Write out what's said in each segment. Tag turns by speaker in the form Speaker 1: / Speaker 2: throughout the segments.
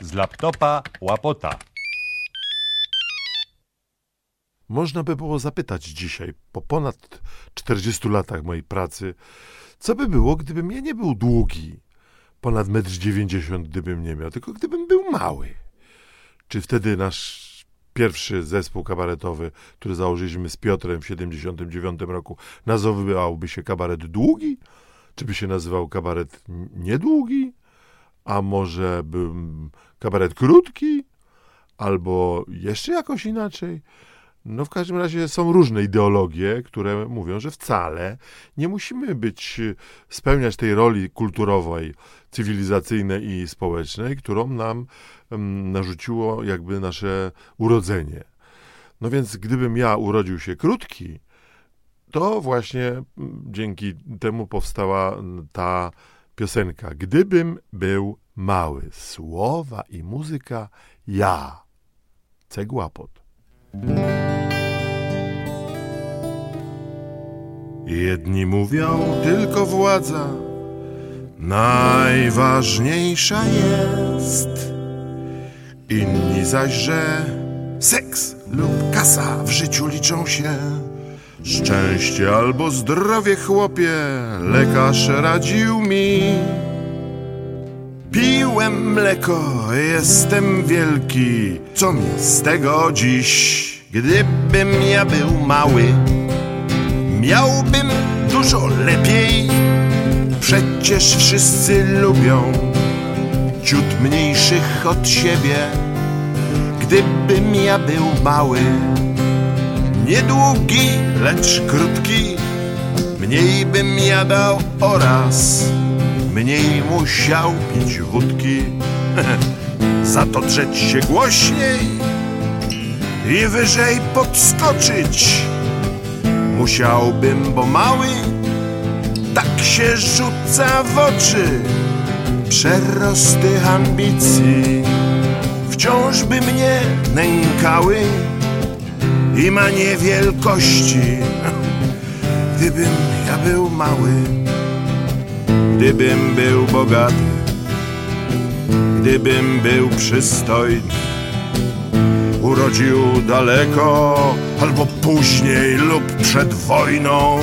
Speaker 1: Z laptopa łapota.
Speaker 2: Można by było zapytać dzisiaj, po ponad 40 latach mojej pracy, co by było, gdybym ja nie był długi, ponad 1,90 m, gdybym nie miał, tylko gdybym był mały. Czy wtedy nasz pierwszy zespół kabaretowy, który założyliśmy z Piotrem w 79 roku, nazywałby się kabaret długi? Czy by się nazywał kabaret niedługi? A może bym kabaret krótki? Albo jeszcze jakoś inaczej? No w każdym razie są różne ideologie, które mówią, że wcale nie musimy być, spełniać tej roli kulturowej, cywilizacyjnej i społecznej, którą nam um, narzuciło jakby nasze urodzenie. No więc gdybym ja urodził się krótki, to właśnie dzięki temu powstała ta piosenka. Gdybym był mały, słowa i muzyka ja. Cegłapot. Jedni mówią tylko władza najważniejsza jest. Inni zaś, że seks lub kasa w życiu liczą się. Szczęście albo zdrowie, chłopie, lekarz radził mi. Piłem mleko, jestem wielki, co mi z tego dziś? Gdybym ja był mały, miałbym dużo lepiej. Przecież wszyscy lubią ciut mniejszych od siebie. Gdybym ja był mały, niedługi, lecz krótki, mniej bym jadał oraz mniej musiał pić wódki. Za to drzeć się głośniej i wyżej podskoczyć. Musiałbym, bo mały tak się rzuca w oczy. Przerosty ambicji wciąż by mnie nękały i manie wielkości. Gdybym ja był mały, gdybym był bogaty, gdybym był przystojny, urodził daleko albo później lub przed wojną,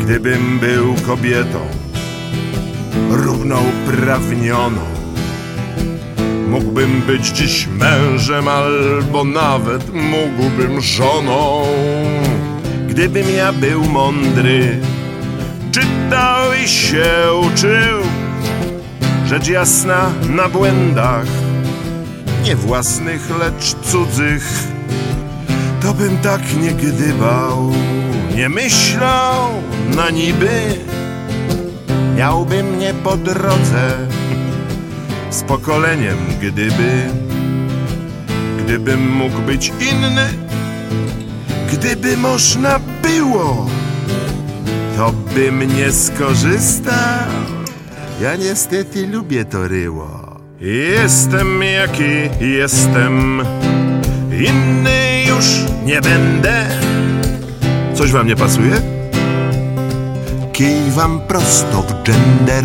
Speaker 2: gdybym był kobietą równouprawnioną. Mógłbym być dziś mężem albo nawet mógłbym żoną. Gdybym ja był mądry, czytał i się uczył, rzecz jasna na błędach, nie własnych, lecz cudzych, to bym tak nie gdybał, nie myślał na niby, miałby mnie po drodze z pokoleniem, gdyby, gdybym mógł być inny, gdyby można było, to bym nie skorzystał. Ja niestety lubię to ryło. Jestem jaki jestem, inny już nie będę. Coś wam nie pasuje? Kij wam prosto w gender.